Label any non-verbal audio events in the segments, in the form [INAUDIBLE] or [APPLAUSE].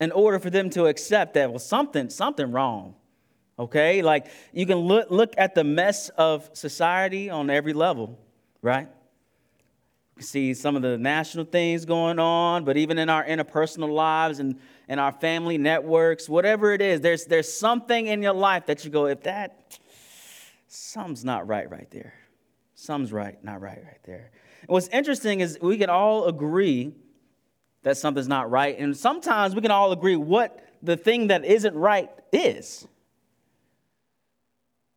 in order for them to accept that, well, something, something wrong. Okay? Like you can look, look at the mess of society on every level, right? You can see some of the national things going on, but even in our interpersonal lives and in our family networks, whatever it is, there's, there's something in your life that you go, if that, something's not right right there. Something's right, not right right there. And what's interesting is we can all agree that something's not right. And sometimes we can all agree what the thing that isn't right is.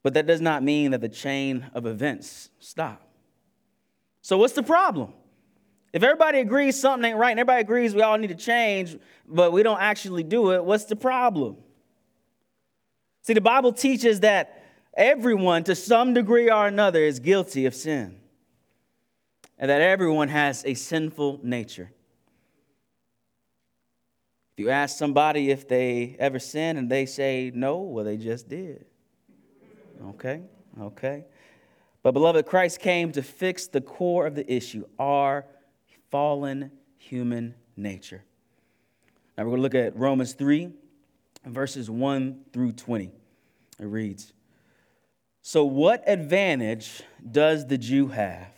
But that does not mean that the chain of events stop. So, what's the problem? If everybody agrees something ain't right and everybody agrees we all need to change, but we don't actually do it, what's the problem? See, the Bible teaches that everyone, to some degree or another, is guilty of sin, and that everyone has a sinful nature. You ask somebody if they ever sinned and they say no, well, they just did. Okay, okay. But, beloved, Christ came to fix the core of the issue our fallen human nature. Now, we're going to look at Romans 3, verses 1 through 20. It reads So, what advantage does the Jew have?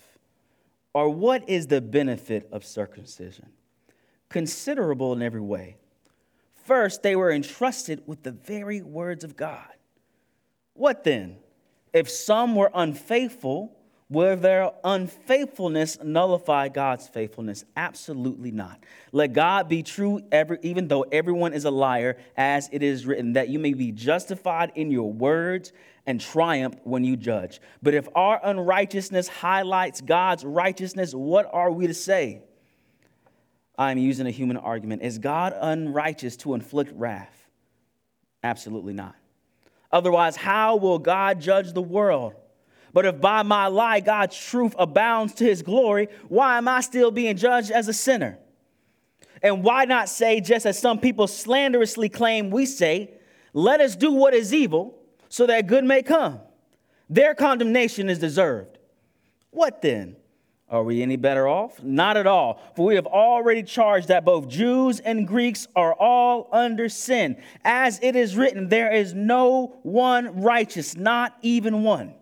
Or what is the benefit of circumcision? Considerable in every way. First, they were entrusted with the very words of God. What then? If some were unfaithful, will their unfaithfulness nullify God's faithfulness? Absolutely not. Let God be true, every, even though everyone is a liar, as it is written, that you may be justified in your words and triumph when you judge. But if our unrighteousness highlights God's righteousness, what are we to say? I'm using a human argument. Is God unrighteous to inflict wrath? Absolutely not. Otherwise, how will God judge the world? But if by my lie God's truth abounds to his glory, why am I still being judged as a sinner? And why not say, just as some people slanderously claim we say, let us do what is evil so that good may come? Their condemnation is deserved. What then? Are we any better off? Not at all. For we have already charged that both Jews and Greeks are all under sin. As it is written, there is no one righteous, not even one.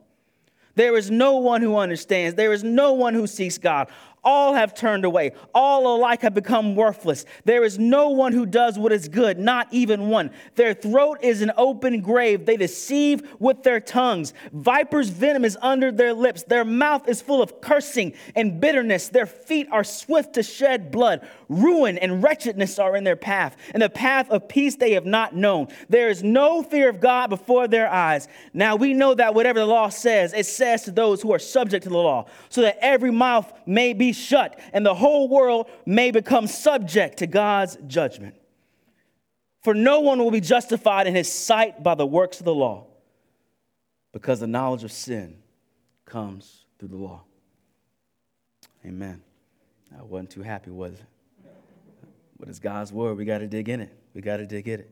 There is no one who understands. There is no one who seeks God. All have turned away. All alike have become worthless. There is no one who does what is good, not even one. Their throat is an open grave. They deceive with their tongues. Viper's venom is under their lips. Their mouth is full of cursing and bitterness. Their feet are swift to shed blood. Ruin and wretchedness are in their path, and the path of peace they have not known. There is no fear of God before their eyes. Now we know that whatever the law says, it says to those who are subject to the law, so that every mouth may be shut and the whole world may become subject to God's judgment. For no one will be justified in his sight by the works of the law, because the knowledge of sin comes through the law. Amen. I wasn't too happy, was it? But it's God's word. We got to dig in it. We got to dig in it.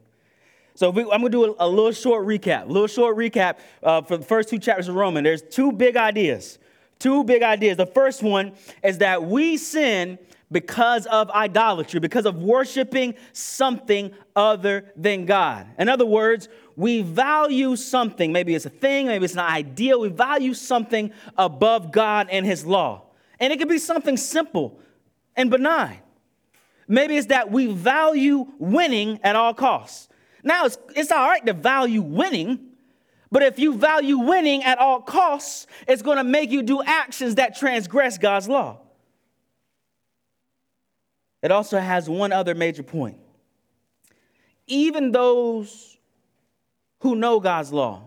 So we, I'm going to do a, a, little short recap. A little short recap uh, for the first two chapters of Romans. There's two big ideas. Two big ideas. The first one is that we sin because of idolatry, because of worshiping something other than God. In other words, we value something, maybe it's a thing, maybe it's an idea, we value something above God and His law. And it could be something simple and benign. Maybe it's that we value winning at all costs. Now, it's, it's all right to value winning, but if you value winning at all costs, it's going to make you do actions that transgress God's law. It also has one other major point. Even those who know God's law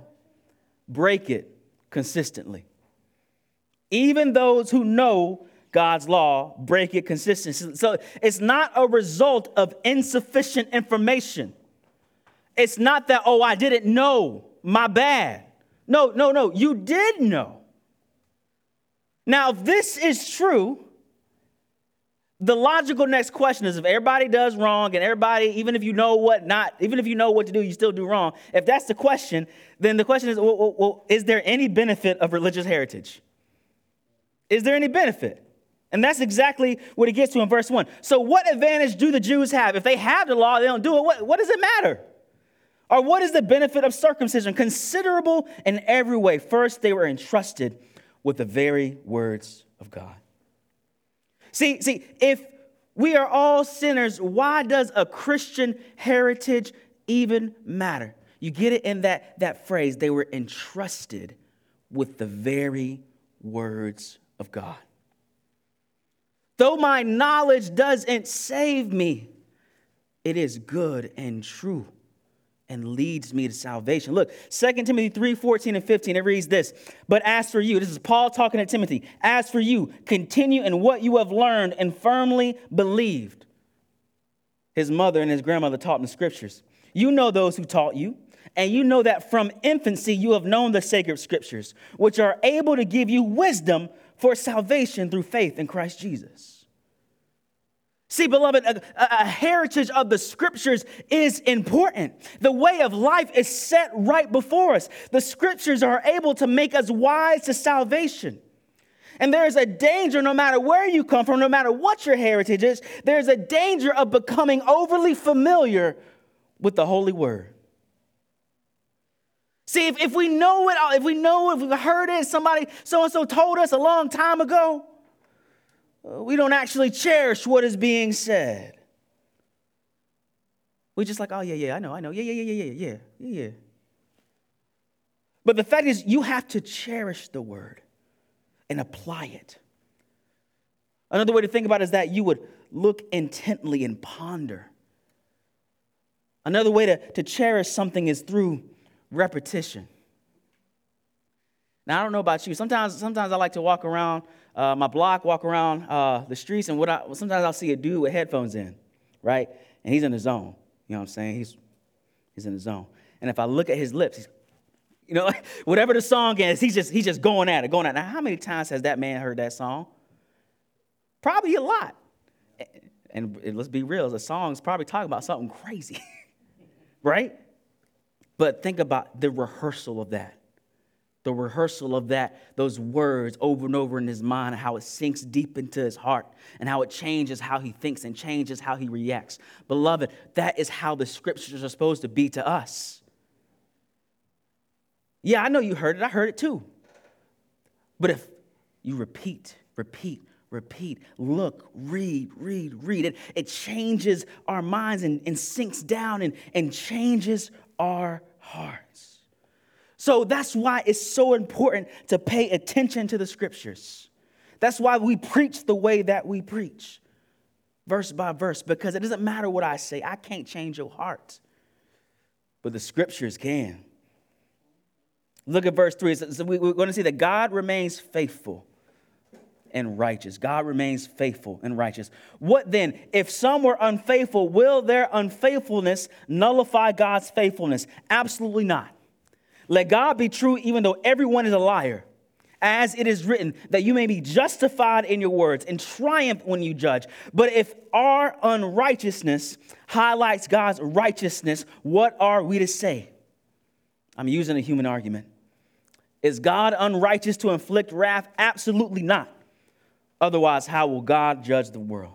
break it consistently. Even those who know God's law break it consistently. So it's not a result of insufficient information. It's not that, oh, I didn't know my bad. No, no, no, you did know. Now, if this is true, the logical next question is if everybody does wrong and everybody, even if you know what not, even if you know what to do, you still do wrong. If that's the question, then the question is well, well, well, is there any benefit of religious heritage? Is there any benefit? And that's exactly what it gets to in verse 1. So, what advantage do the Jews have? If they have the law, they don't do it, what, what does it matter? Or what is the benefit of circumcision? Considerable in every way. First, they were entrusted with the very words of God. See, see, if we are all sinners, why does a Christian heritage even matter? You get it in that, that phrase, they were entrusted with the very words of God. Though my knowledge doesn't save me, it is good and true and leads me to salvation. Look, 2 Timothy 3 14 and 15, it reads this. But as for you, this is Paul talking to Timothy, as for you, continue in what you have learned and firmly believed. His mother and his grandmother taught him the scriptures. You know those who taught you, and you know that from infancy you have known the sacred scriptures, which are able to give you wisdom for salvation through faith in Christ Jesus. See, beloved, a, a, heritage of the scriptures is important. The way of life is set right before us. The scriptures are able to make us wise to salvation. And there's a danger, no matter where you come from, no matter what your heritage is, there's a danger of becoming overly familiar with the Holy Word. See, if, if we know it, if we know, it, if we've heard it, somebody so and so told us a long time ago, Uh, we don't actually cherish what is being said. We're just like, oh yeah, yeah, I know, I know, yeah, yeah, yeah, yeah, yeah, yeah, yeah. But the fact is, you have to cherish the word and apply it. Another way to think about it is that you would look intently and ponder. Another way to, to cherish something is through repetition. Now, I don't know about you. Sometimes, sometimes I like to walk around uh, my block, walk around uh, the streets, and what I, sometimes I'll see a dude with headphones in, right? And he's in the zone. You know what I'm saying? He's, he's in the zone. And if I look at his lips, he's, you know, [LAUGHS] whatever the song is, he's just, he's just going at it, going at it. Now, how many times has that man heard that song? Probably a lot. And let's be real, the song's probably talking about something crazy, [LAUGHS] right? But think about the rehearsal of that. The rehearsal of that, those words over and over in his mind, and how it sinks deep into his heart and how it changes how he thinks and changes how he reacts. Beloved, that is how the scriptures are supposed to be to us. Yeah, I know you heard it. I heard it too. But if you repeat, repeat, repeat, look, read, read, read, it, it changes our minds and, and sinks down and, and changes our hearts. So that's why it's so important to pay attention to the scriptures. That's why we preach the way that we preach, verse by verse, because it doesn't matter what I say, I can't change your heart, but the scriptures can. Look at verse 3. So we're going to see that God remains faithful and righteous. God remains faithful and righteous. What then? If some were unfaithful, will their unfaithfulness nullify God's faithfulness? Absolutely not. Let God be true, even though everyone is a liar. As it is written, that you may be justified in your words and triumph when you judge. But if our unrighteousness highlights God's righteousness, what are we to say? I'm using a human argument. Is God unrighteous to inflict wrath? Absolutely not. Otherwise, how will God judge the world?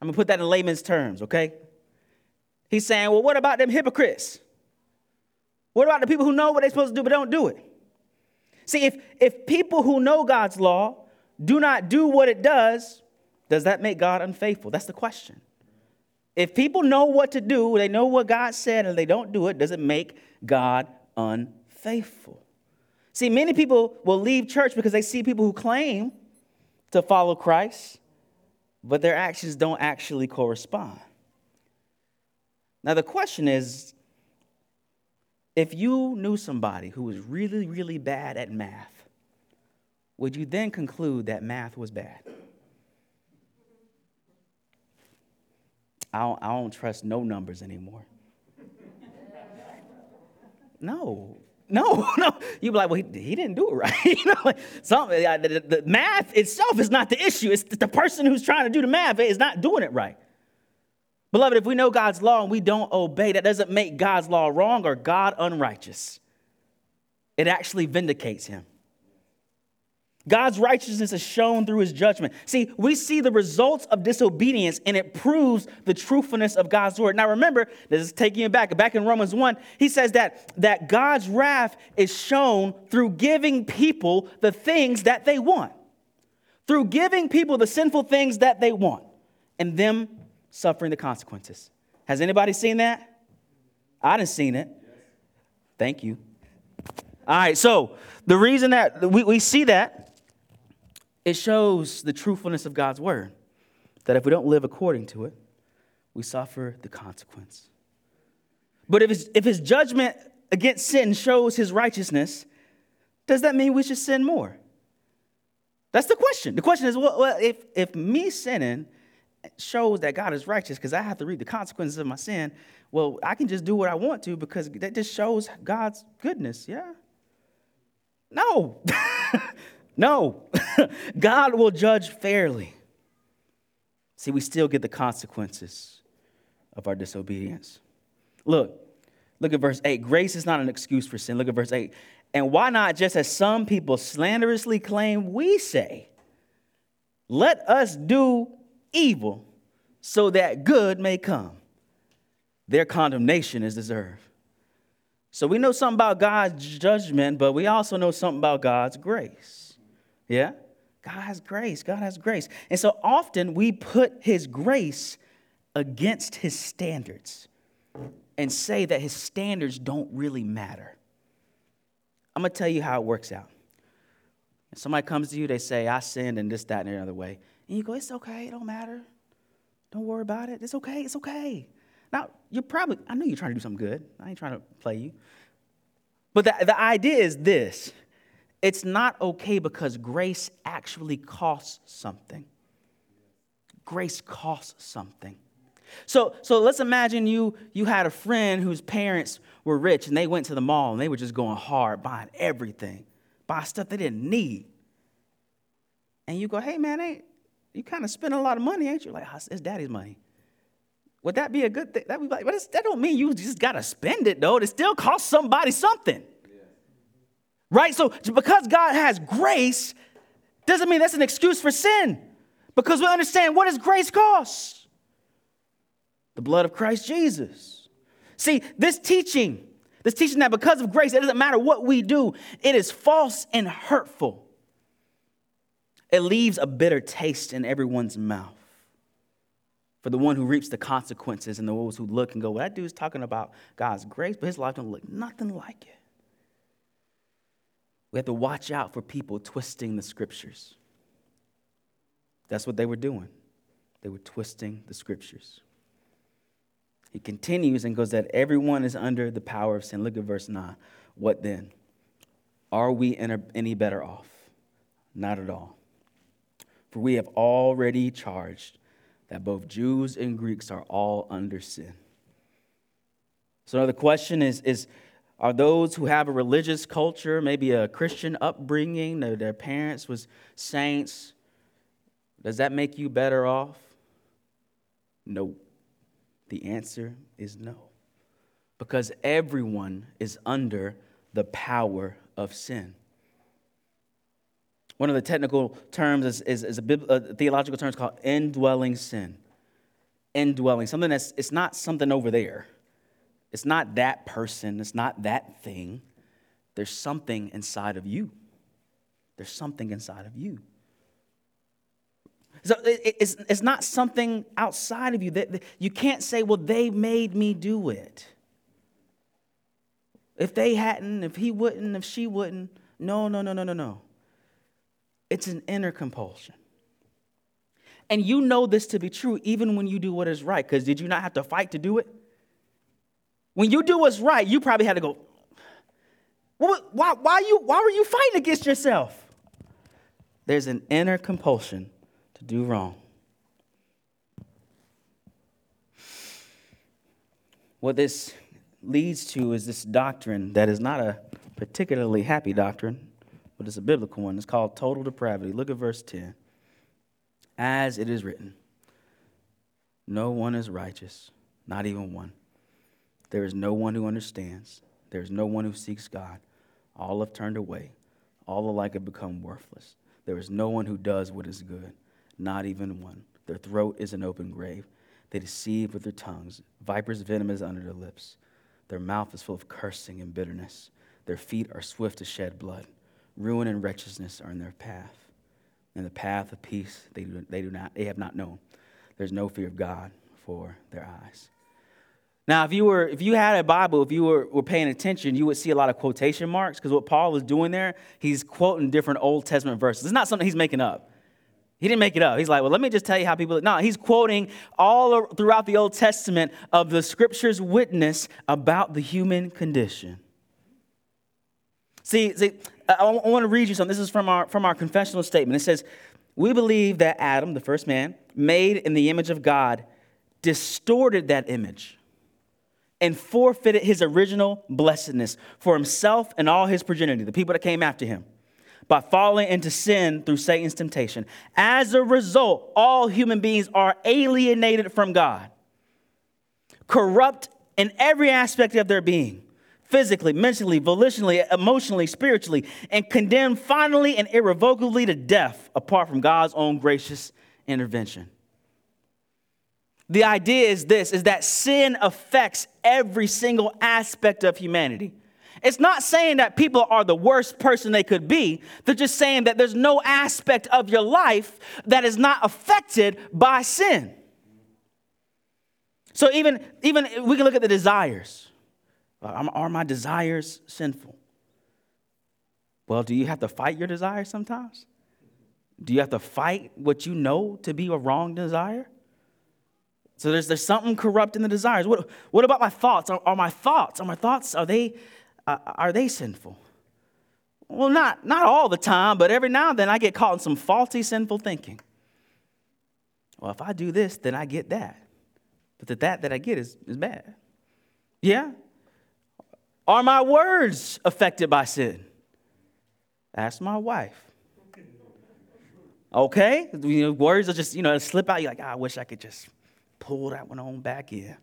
I'm gonna put that in layman's terms, okay? He's saying, well, what about them hypocrites? What about the people who know what they're supposed to do but don't do it? See, if, if people who know God's law do not do what it does, does that make God unfaithful? That's the question. If people know what to do, they know what God said, and they don't do it, does it make God unfaithful? See, many people will leave church because they see people who claim to follow Christ, but their actions don't actually correspond. Now, the question is if you knew somebody who was really, really bad at math, would you then conclude that math was bad? I don't, I don't trust no numbers anymore. No, no, [LAUGHS] no. You'd be like, well, he, he didn't do it right. [LAUGHS] you know, like some, the, the, the, math itself is not the issue. It's the person who's trying to do the math is not doing it right. Beloved, if we know God's law and we don't obey, that doesn't make God's law wrong or God unrighteous. It actually vindicates him. God's righteousness is shown through his judgment. See, we see the results of disobedience and it proves the truthfulness of God's word. Now remember, this is taking you back. Back in Romans 1, he says that, that God's wrath is shown through giving people the things that they want. Through giving people the sinful things that they want and them suffering the consequences. Has anybody seen that? I didn't seen it. Thank you. All right, so the reason that we, we see that it shows the truthfulness of God's word. That if we don't live according to it, we suffer the consequence. But if his, if his judgment against sin shows his righteousness, does that mean we should sin more? That's the question. The question is well, if, if me sinning shows that God is righteous because I have to reap the consequences of my sin, well, I can just do what I want to because that just shows God's goodness, yeah? No. [LAUGHS] No, [LAUGHS] God will judge fairly. See, we still get the consequences of our disobedience. Look, look at verse 8. Grace is not an excuse for sin. Look at verse 8. And why not, just as some people slanderously claim, we say, let us do evil so that good may come. Their condemnation is deserved. So we know something about God's judgment, but we also know something about God's grace. Yeah? God has grace. God has grace. And so often we put his grace against his standards and say that his standards don't really matter. I'm going to tell you how it works out. Somebody comes to you, they say, I sinned and this, that, and the other way. And you go, it's okay, it don't matter. Don't worry about it. It's okay, it's okay. Now, you're probably, I know you're trying to do something good. I ain't trying to play you. But the, the idea is this it's not okay because grace actually costs something. Grace costs something. So, so let's imagine you, you had a friend whose parents were rich and they went to the mall and they were just going hard, buying everything, buying stuff they didn't need. And you go, hey man, ain't, you kind of spend a lot of money, ain't you? Like, ah, it's daddy's money. Would that be a good thing? That would be like, but that don't mean you just gotta spend it though. It still costs somebody something. Right? So because God has grace, doesn't mean that's an excuse for sin. Because we understand what does grace cost? The blood of Christ Jesus. See, this teaching, this teaching that because of grace, it doesn't matter what we do, it is false and hurtful. It leaves a bitter taste in everyone's mouth for the one who reaps the consequences and those who look and go, well, that dude's talking about God's grace, but his life don't look nothing like it. We have to watch out for people twisting the scriptures. That's what they were doing. They were twisting the scriptures. He continues and goes that everyone is under the power of sin. Look at verse 9. What then? Are we any better off? Not at all. For we have already charged that both Jews and Greeks are all under sin. So, now the question is, is are those who have a religious culture, maybe a Christian upbringing, their parents was saints. Does that make you better off? No. The answer is no. Because everyone is under the power of sin. One of the technical terms is, is, is a, a, uh, theological term called indwelling sin. Indwelling, something that's it's not something over there. It's not that person, it's not that thing. There's something inside of you. There's something inside of you. So it's, it's not something outside of you that you can't say, well, they made me do it. If they hadn't, if he wouldn't, if she wouldn't, no, no, no, no, no, no. It's an inner compulsion. And you know this to be true even when you do what is right, because did you not have to fight to do it? When you do what's right, you probably had to go, why, why, you, why were you fighting against yourself? There's an inner compulsion to do wrong. What this leads to is this doctrine that is not a particularly happy doctrine, but it's a biblical one. It's called total depravity. Look at verse 10. As it is written, no one is righteous, not even one. There is no one who understands. There is no one who seeks God. All have turned away. All alike have become worthless. There is no one who does what is good, not even one. Their throat is an open grave. They deceive with their tongues. Viper's venom is under their lips. Their mouth is full of cursing and bitterness. Their feet are swift to shed blood. Ruin and wretchedness are in their path. And the path of peace they do, they do not they have not known. There's no fear of God for their eyes. Now, if you were if you had a Bible, if you were, were paying attention, you would see a lot of quotation marks because what Paul was doing there, he's quoting different Old Testament verses. It's not something he's making up. He didn't make it up. He's like, well, let me just tell you how people. No, he's quoting all throughout the Old Testament of the Scripture's witness about the human condition. See, see I want to read you something. This is from our from our confessional statement. It says, "We believe that Adam, the first man, made in the image of God, distorted that image." and forfeited his original blessedness for himself and all his progeny, the people that came after him, by falling into sin through Satan's temptation. As a result, all human beings are alienated from God, corrupt in every aspect of their being physically, mentally, volitionally, emotionally, spiritually, and condemned finally and irrevocably to death apart from God's own gracious intervention. The idea is this is that sin affects every single aspect of humanity. It's not saying that people are the worst person they could be. They're just saying that there's no aspect of your life that is not affected by sin. So even, even we can look at the desires. Are my desires sinful? Well, do you have to fight your desires sometimes? Do you have to fight what you know to be a wrong desire? So there's, there's something corrupt in the desires. What, what about my thoughts? Are, are my thoughts, are my thoughts, are they, uh, are they sinful? Well, not, not all the time, but every now and then I get caught in some faulty, sinful thinking. Well, if I do this, then I get that. But the that that I get is, is bad. Yeah? Are my words affected by sin? Ask my wife. Okay? You know, words are just, you know, slip out. You're like, oh, I wish I could just pull that one on back in.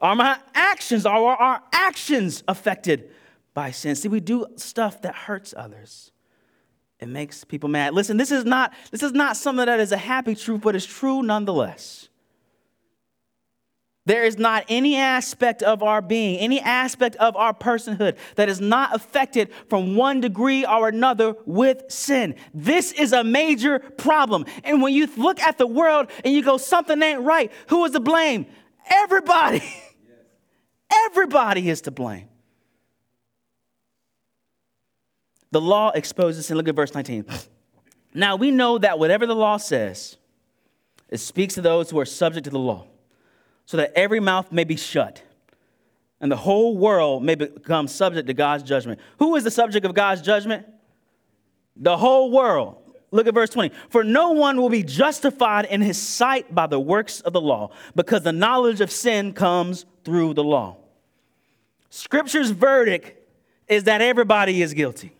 Are my actions, are our actions affected by sin? See, we do stuff that hurts others. It makes people mad. Listen, this is not, this is not something that is a happy truth, but it's true nonetheless. There is not any aspect of our being, any aspect of our personhood that is not affected from one degree or another with sin. This is a major problem. And when you look at the world and you go, something ain't right, who is to blame? Everybody. [LAUGHS] Everybody is to blame. The law exposes sin. Look at verse 19. Now we know that whatever the law says, it speaks to those who are subject to the law so that every mouth may be shut and the whole world may become subject to God's judgment. Who is the subject of God's judgment? The whole world. Look at verse 20. For no one will be justified in his sight by the works of the law, because the knowledge of sin comes through the law. Scripture's verdict is that everybody is guilty.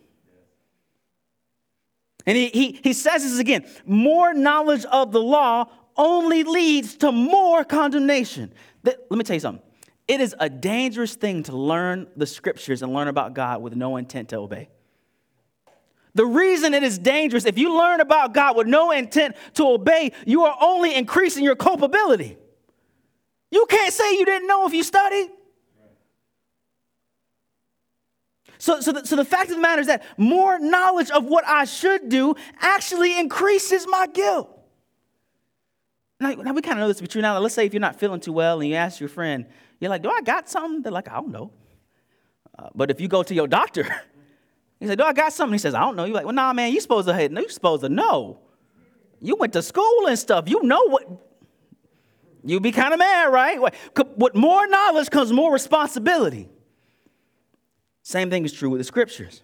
And he, he, he says this again more knowledge of the law only leads to more condemnation. Let me tell you something. It is a dangerous thing to learn the scriptures and learn about God with no intent to obey. The reason it is dangerous, if you learn about God with no intent to obey, you are only increasing your culpability. You can't say you didn't know if you studied. So, so, the, so the fact of the matter is that more knowledge of what I should do actually increases my guilt. Now, we kind of know this to be true. Now, let's say if you're not feeling too well and you ask your friend, you're like, Do I got something? They're like, I don't know. Uh, but if you go to your doctor, [LAUGHS] he said, Do I got something? He says, I don't know. You're like, Well, nah, man, you supposed to you supposed to know. You went to school and stuff. You know what. You'd be kind of mad, right? With more knowledge comes more responsibility. Same thing is true with the scriptures.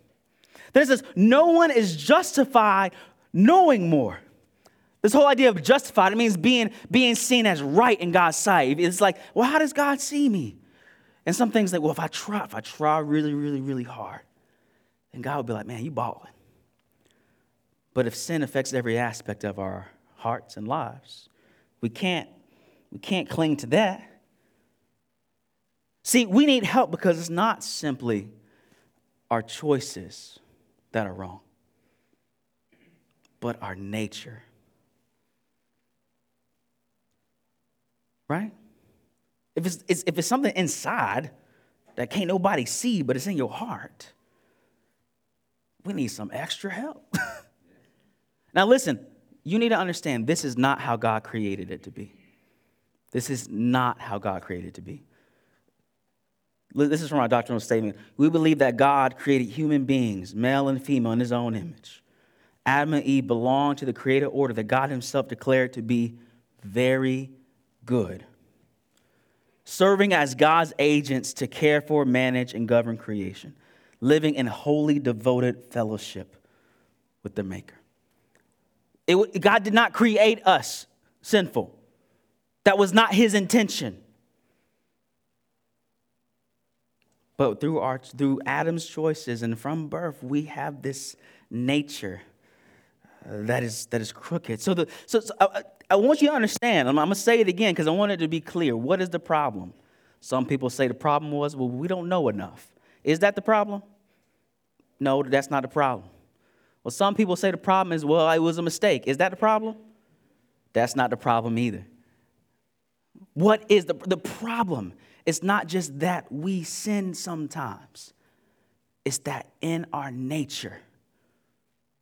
It says, No one is justified knowing more. This whole idea of justified, it means being, being seen as right in God's sight. It's like, well, how does God see me? And some things like, well, if I try, if I try really, really, really hard, then God will be like, man, you balling. But if sin affects every aspect of our hearts and lives, we can't, we can't cling to that. See, we need help because it's not simply our choices that are wrong. but our nature. Right? If it's, it's, if it's something inside that can't nobody see, but it's in your heart, we need some extra help. [LAUGHS] now, listen, you need to understand this is not how God created it to be. This is not how God created it to be. This is from our doctrinal statement. We believe that God created human beings, male and female, in his own image. Adam and Eve belong to the created order that God himself declared to be very good, serving as God's agents to care for, manage, and govern creation, living in holy, devoted fellowship with the Maker. It, God did not create us sinful. That was not his intention. But through, our, through Adam's choices and from birth, we have this nature that is, that is crooked. So, the, so, so I, I, want you to understand, I'm, I'm to say it again because I want it to be clear. What is the problem? Some people say the problem was, well, we don't know enough. Is that the problem? No, that's not the problem. Well, some people say the problem is, well, it was a mistake. Is that the problem? That's not the problem either. What is the, the problem? It's not just that we sin sometimes, it's that in our nature,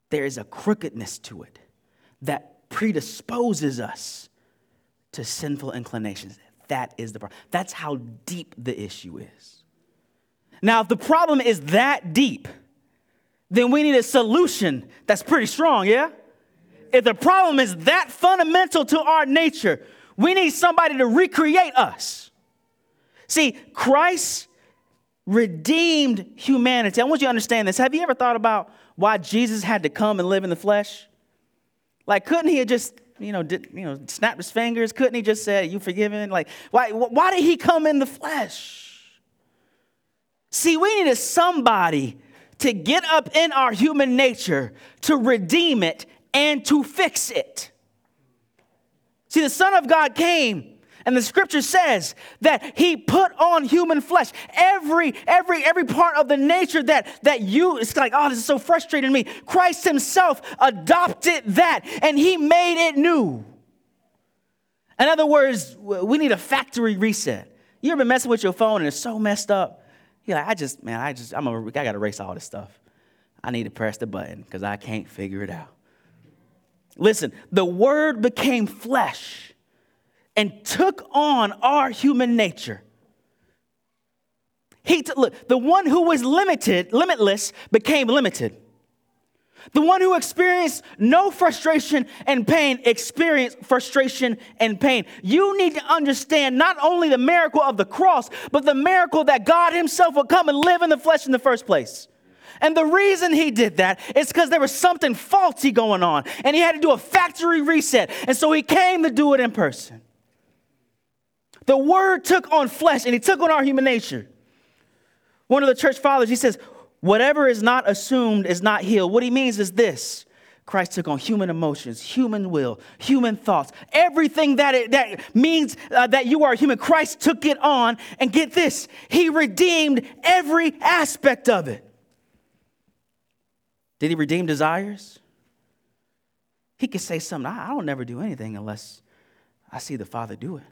there is a crookedness to it that predisposes us to sinful inclinations. That is the problem. That's how deep the issue is. Now, if the problem is that deep, then we need a solution that's pretty strong, yeah? If the problem is that fundamental to our nature, we need somebody to recreate us. See, Christ redeemed humanity. I want you to understand this. Have you ever thought about why Jesus had to come and live in the flesh? Like, couldn't he have just, you know, did, you know, snapped his fingers? Couldn't he just say, "You forgiven"? Like, why? Why did he come in the flesh? See, we needed somebody to get up in our human nature to redeem it and to fix it. See, the Son of God came and the scripture says that he put on human flesh. Every, every, every part of the nature that, that you, it's like, oh, this is so frustrating to me. Christ himself adopted that and he made it new. In other words, we need a factory reset. You ever been messing with your phone and it's so messed up? You're like, I just, man, I just, I'm a, I got to erase all this stuff. I need to press the button because I can't figure it out. Listen, the word became flesh and took on our human nature. He t- look, the one who was limited, limitless, became limited. The one who experienced no frustration and pain experienced frustration and pain. You need to understand not only the miracle of the cross, but the miracle that God Himself would come and live in the flesh in the first place. And the reason he did that is because there was something faulty going on, and he had to do a factory reset. And so he came to do it in person. The word took on flesh, and he took on our human nature. One of the church fathers, he says, Whatever is not assumed is not healed. What he means is this Christ took on human emotions, human will, human thoughts, everything that it, that means uh, that you are human. Christ took it on, and get this, he redeemed every aspect of it. Did he redeem desires? He could say something, I don't never do anything unless I see the Father do it.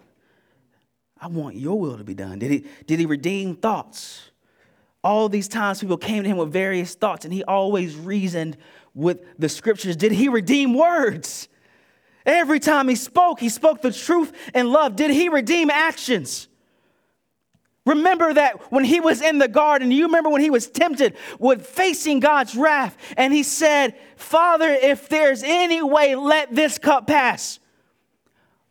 I want your will to be done. Did he, did he redeem thoughts? All these times people came to him with various thoughts, and he always reasoned with the scriptures. Did he redeem words? Every time he spoke, he spoke the truth and love. Did he redeem actions? Remember that when he was in the garden, you remember when he was tempted with facing God's wrath, and he said, Father, if there's any way, let this cup pass.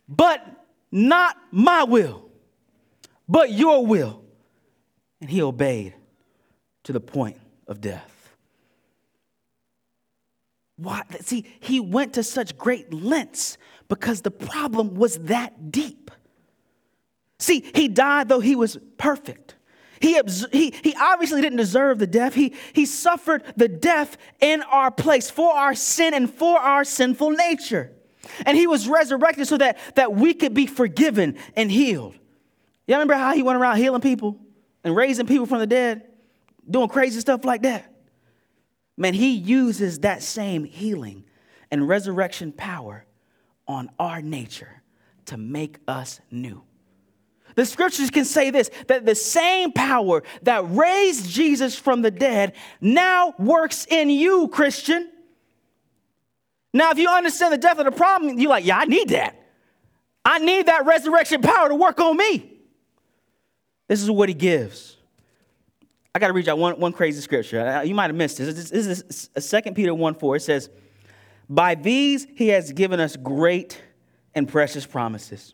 But not my will, but your will. And he obeyed to the point of death. Why? See, he went to such great lengths because the problem was that deep. See, he died though he was perfect. He, he, he obviously didn't deserve the death. He, he suffered the death in our place for our sin and for our sinful nature. And he was resurrected so that, that we could be forgiven and healed. You remember how he went around healing people and raising people from the dead, doing crazy stuff like that? Man, he uses that same healing and resurrection power on our nature to make us new. The scriptures can say this that the same power that raised Jesus from the dead now works in you, Christian. Now, if you understand the depth of the problem, you're like, yeah, I need that. I need that resurrection power to work on me. This is what he gives. I got to read you one, one crazy scripture. You might have missed this. This is 2 Peter 1 4. It says, By these he has given us great and precious promises.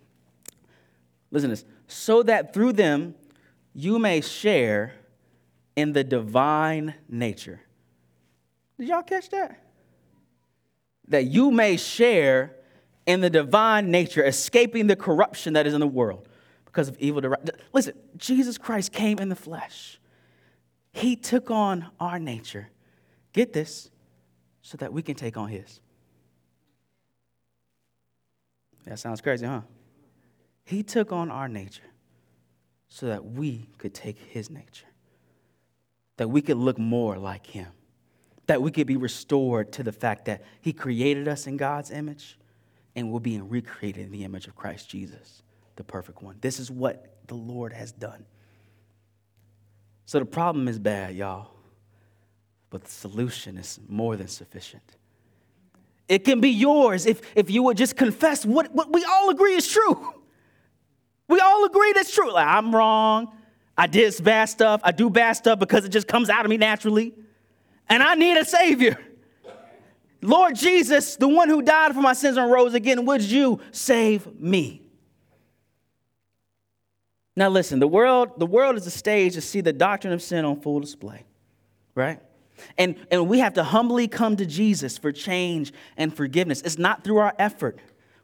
Listen to this so that through them you may share in the divine nature. Did y'all catch that? That you may share in the divine nature, escaping the corruption that is in the world because of evil. Listen, Jesus Christ came in the flesh. He took on our nature. Get this, so that we can take on his. That sounds crazy, huh? He took on our nature so that we could take his nature, that we could look more like him, that we could be restored to the fact that he created us in God's image and we're being recreated in the image of Christ Jesus, the perfect one. This is what the Lord has done. So the problem is bad, y'all, but the solution is more than sufficient. It can be yours if, if you would just confess what, what we all agree is true. We all agree that's true. Like, I'm wrong. I did bad stuff. I do bad stuff because it just comes out of me naturally. And I need a Savior. Lord Jesus, the one who died for my sins and rose again, would you save me? Now listen, the world, the world is a stage to see the doctrine of sin on full display, right? And, and we have to humbly come to Jesus for change and forgiveness. It's not through our effort.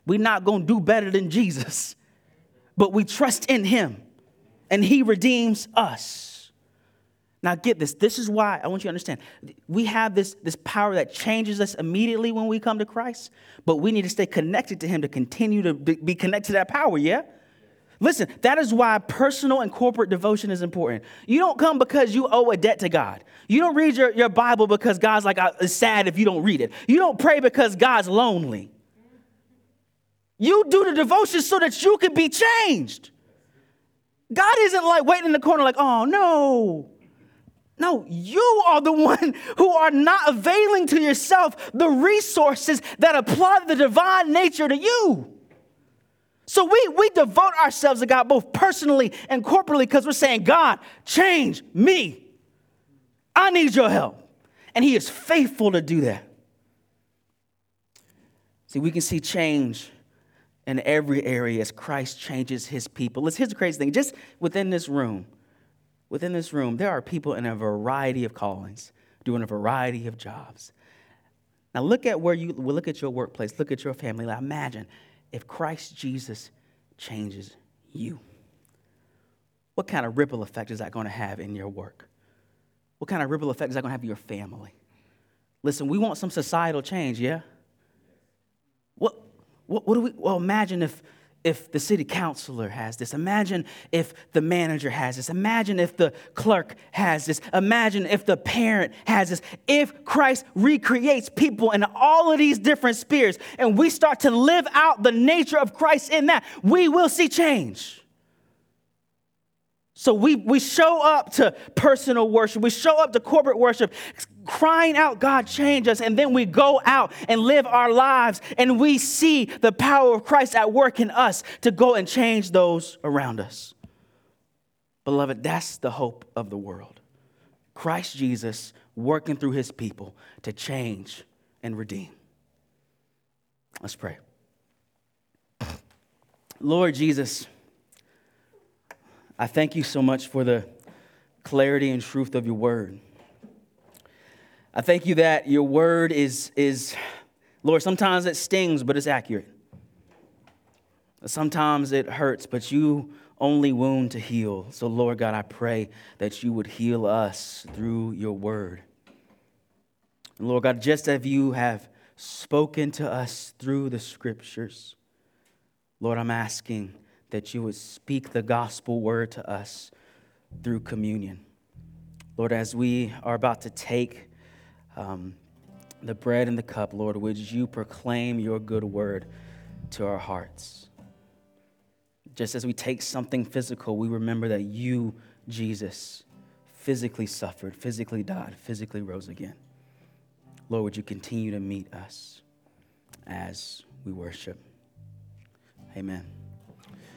We're not going to do better than Jesus but we trust in him and he redeems us. Now, get this. This is why I want you to understand. We have this, this power that changes us immediately when we come to Christ, but we need to stay connected to him to continue to be connected to that power, yeah? Listen, that is why personal and corporate devotion is important. You don't come because you owe a debt to God. You don't read your, your Bible because God's like, sad if you don't read it. You don't pray because God's lonely. You do the devotion so that you can be changed. God isn't like waiting in the corner, like, oh no. No, you are the [LAUGHS] one who are not availing to yourself the resources that apply the divine nature to you. So we, we devote ourselves to God both personally and corporately because we're saying, God, change me. I need your help. And He is faithful to do that. See, we can see change in every area as Christ changes his people. Listen, here's the crazy thing just within this room, within this room, there are people in a variety of callings, doing a variety of jobs. Now, look at where you well, look at your workplace, look at your family. Imagine if Christ Jesus changes you. What kind of ripple effect is that going to have in your work? What kind of ripple effect is that going to have in your family? Listen, we want some societal change, yeah? What, what, what do we, well, imagine if, if the city councilor has this. Imagine if the manager has this. Imagine if the clerk has this. Imagine if the parent has this. If Christ recreates people in all of these different spheres and we start to live out the nature of Christ in that, we will see change. So we, we show up to personal worship, we show up to corporate worship, crying out, God, change us. And then we go out and live our lives and we see the power of Christ at work in us to go and change those around us. Beloved, that's the hope of the world. Christ Jesus working through his people to change and redeem. Let's pray. Lord Jesus, I thank you so much for the clarity and truth of your word. I thank you that your word is, is Lord, sometimes it stings, but it's accurate. Sometimes it hurts, but you only wound to heal. So, Lord God, I pray that you would heal us through your word. And Lord God, just as you have spoken to us through the scriptures, Lord, I'm asking that you would speak the gospel word to us through communion. Lord, as we are about to take um, the bread and the cup, Lord, would you proclaim your good word to our hearts? Just as we take something physical, we remember that you, Jesus, physically suffered, physically died, physically rose again. Lord, would you continue to meet us as we worship? Amen.